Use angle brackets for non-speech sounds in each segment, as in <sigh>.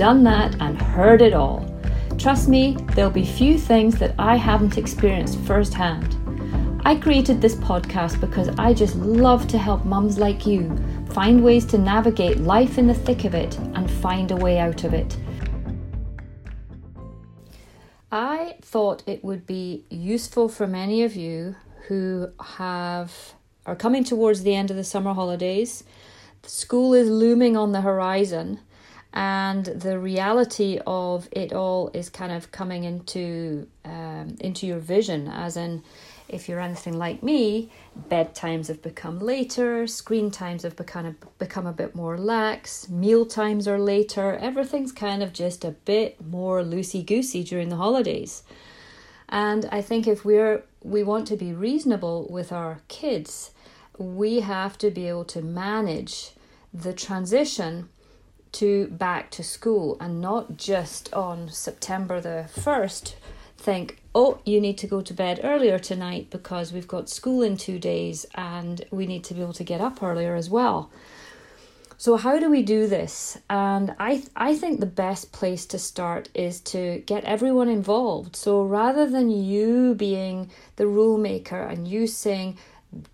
done that, and heard it all. Trust me, there'll be few things that I haven't experienced firsthand. I created this podcast because I just love to help mums like you find ways to navigate life in the thick of it and find a way out of it. I thought it would be useful for many of you who have are coming towards the end of the summer holidays. School is looming on the horizon and the reality of it all is kind of coming into um, into your vision as in if you're anything like me bedtimes have become later screen times have become become a bit more lax meal times are later everything's kind of just a bit more loosey goosey during the holidays. And i think if we're we want to be reasonable with our kids we have to be able to manage the transition to back to school and not just on September the 1st think, oh, you need to go to bed earlier tonight because we've got school in two days and we need to be able to get up earlier as well. So, how do we do this? And I, th- I think the best place to start is to get everyone involved. So, rather than you being the rule maker and you saying,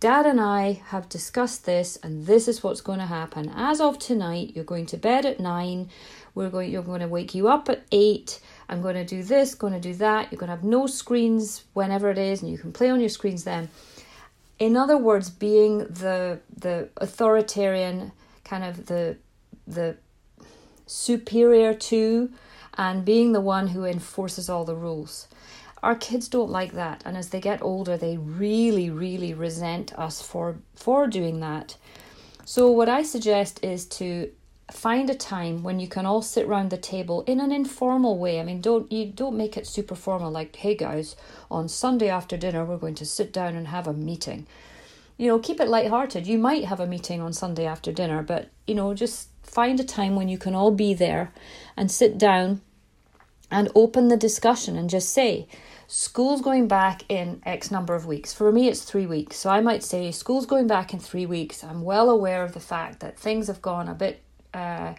Dad and I have discussed this, and this is what's going to happen. As of tonight, you're going to bed at nine. We're going. You're going to wake you up at eight. I'm going to do this. Going to do that. You're going to have no screens whenever it is, and you can play on your screens then. In other words, being the the authoritarian kind of the the superior to, and being the one who enforces all the rules. Our kids don't like that, and as they get older, they really, really resent us for for doing that. So what I suggest is to find a time when you can all sit round the table in an informal way. I mean, don't you don't make it super formal like, "Hey guys, on Sunday after dinner we're going to sit down and have a meeting." You know, keep it light-hearted. You might have a meeting on Sunday after dinner, but you know, just find a time when you can all be there and sit down and open the discussion and just say, school's going back in X number of weeks. For me, it's three weeks. So I might say, school's going back in three weeks. I'm well aware of the fact that things have gone a bit uh,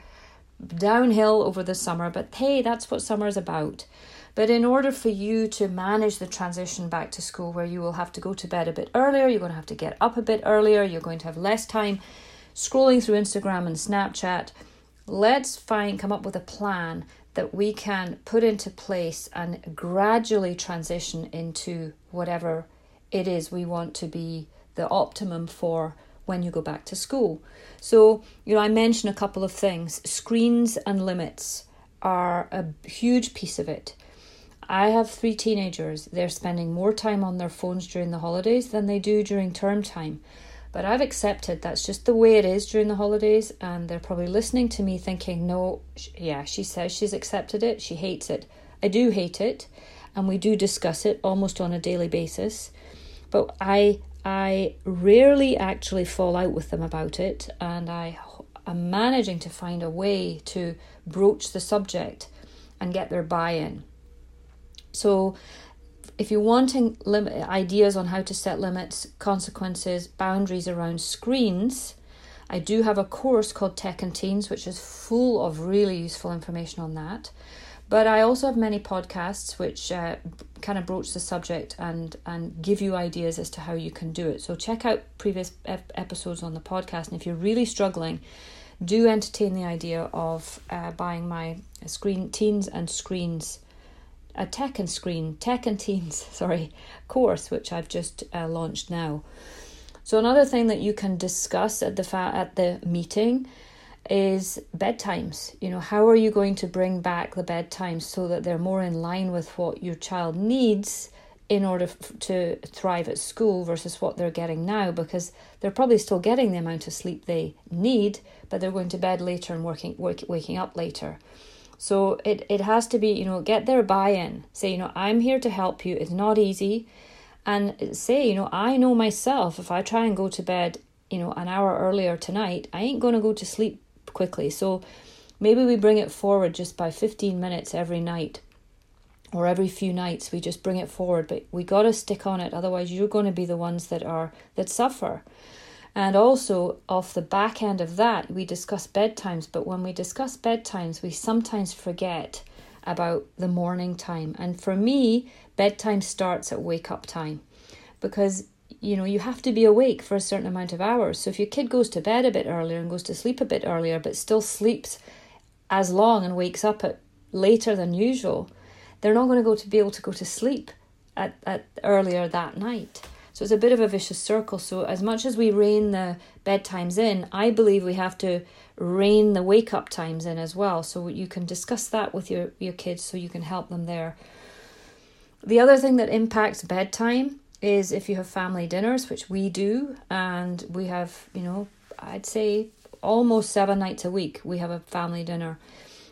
downhill over the summer, but hey, that's what summer is about. But in order for you to manage the transition back to school, where you will have to go to bed a bit earlier, you're going to have to get up a bit earlier, you're going to have less time scrolling through Instagram and Snapchat. Let's find come up with a plan that we can put into place and gradually transition into whatever it is we want to be the optimum for when you go back to school. So, you know, I mentioned a couple of things. Screens and limits are a huge piece of it. I have three teenagers. They're spending more time on their phones during the holidays than they do during term time. But I've accepted that's just the way it is during the holidays, and they're probably listening to me thinking, no, yeah, she says she's accepted it, she hates it. I do hate it, and we do discuss it almost on a daily basis. But I I rarely actually fall out with them about it, and I am managing to find a way to broach the subject and get their buy in. So if you're wanting lim- ideas on how to set limits, consequences, boundaries around screens, I do have a course called Tech and Teens, which is full of really useful information on that. But I also have many podcasts which uh, kind of broach the subject and and give you ideas as to how you can do it. So check out previous ep- episodes on the podcast, and if you're really struggling, do entertain the idea of uh, buying my screen teens and screens a tech and screen, tech and teens, <laughs> sorry, course, which I've just uh, launched now. So another thing that you can discuss at the fa- at the meeting is bedtimes. You know, how are you going to bring back the bedtimes so that they're more in line with what your child needs in order f- to thrive at school versus what they're getting now because they're probably still getting the amount of sleep they need, but they're going to bed later and working work, waking up later. So it, it has to be, you know, get their buy in. Say, you know, I'm here to help you. It's not easy. And say, you know, I know myself, if I try and go to bed, you know, an hour earlier tonight, I ain't going to go to sleep quickly. So maybe we bring it forward just by 15 minutes every night or every few nights we just bring it forward but we got to stick on it otherwise you're going to be the ones that are that suffer and also, off the back end of that, we discuss bedtimes, but when we discuss bedtimes, we sometimes forget about the morning time. And for me, bedtime starts at wake up time because you know you have to be awake for a certain amount of hours. So if your kid goes to bed a bit earlier and goes to sleep a bit earlier, but still sleeps as long and wakes up at later than usual, they're not going to go to be able to go to sleep at, at earlier that night. So it's a bit of a vicious circle. So, as much as we rein the bedtimes in, I believe we have to rein the wake up times in as well. So, you can discuss that with your, your kids so you can help them there. The other thing that impacts bedtime is if you have family dinners, which we do, and we have, you know, I'd say almost seven nights a week, we have a family dinner.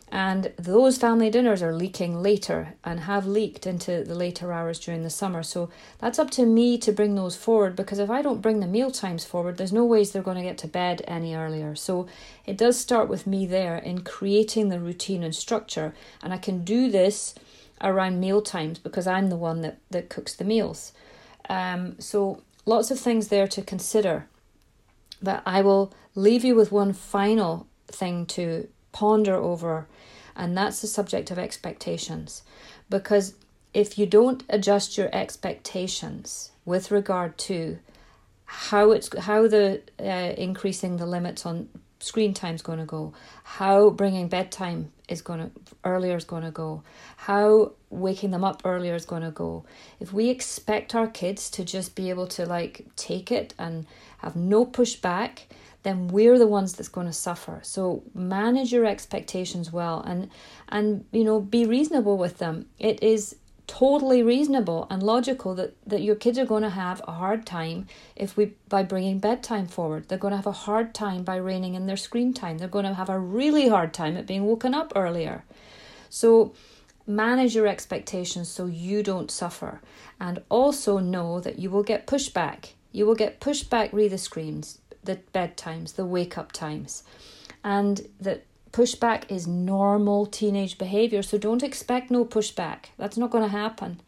And those family dinners are leaking later and have leaked into the later hours during the summer. So that's up to me to bring those forward because if I don't bring the meal times forward, there's no ways they're going to get to bed any earlier. So it does start with me there in creating the routine and structure. And I can do this around meal times because I'm the one that, that cooks the meals. Um, so lots of things there to consider. But I will leave you with one final thing to ponder over and that's the subject of expectations. Because if you don't adjust your expectations with regard to how it's how the uh, increasing the limits on screen time is going to go, how bringing bedtime is going to earlier is going to go, how waking them up earlier is going to go. If we expect our kids to just be able to like take it and have no pushback, then we're the ones that's going to suffer. So manage your expectations well and and you know be reasonable with them. It is totally reasonable and logical that, that your kids are going to have a hard time if we by bringing bedtime forward. They're going to have a hard time by reining in their screen time. They're going to have a really hard time at being woken up earlier. So manage your expectations so you don't suffer. And also know that you will get pushback. You will get pushback read the screens the bedtimes, the wake up times, and that pushback is normal teenage behavior. So don't expect no pushback. That's not going to happen.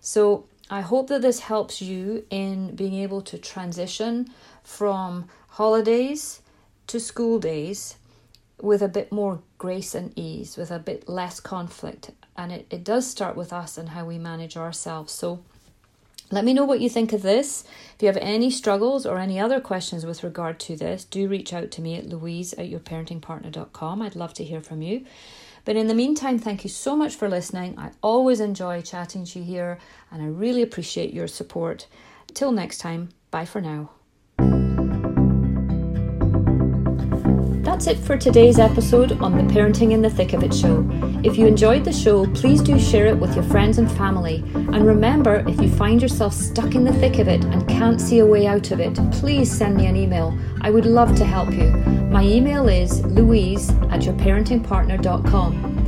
So I hope that this helps you in being able to transition from holidays to school days with a bit more grace and ease, with a bit less conflict. And it, it does start with us and how we manage ourselves. So let me know what you think of this. If you have any struggles or any other questions with regard to this, do reach out to me at louise at yourparentingpartner.com. I'd love to hear from you. But in the meantime, thank you so much for listening. I always enjoy chatting to you here and I really appreciate your support. Till next time, bye for now. That's it for today's episode on the Parenting in the Thick of It show. If you enjoyed the show, please do share it with your friends and family. And remember, if you find yourself stuck in the thick of it and can't see a way out of it, please send me an email. I would love to help you. My email is louise at yourparentingpartner.com.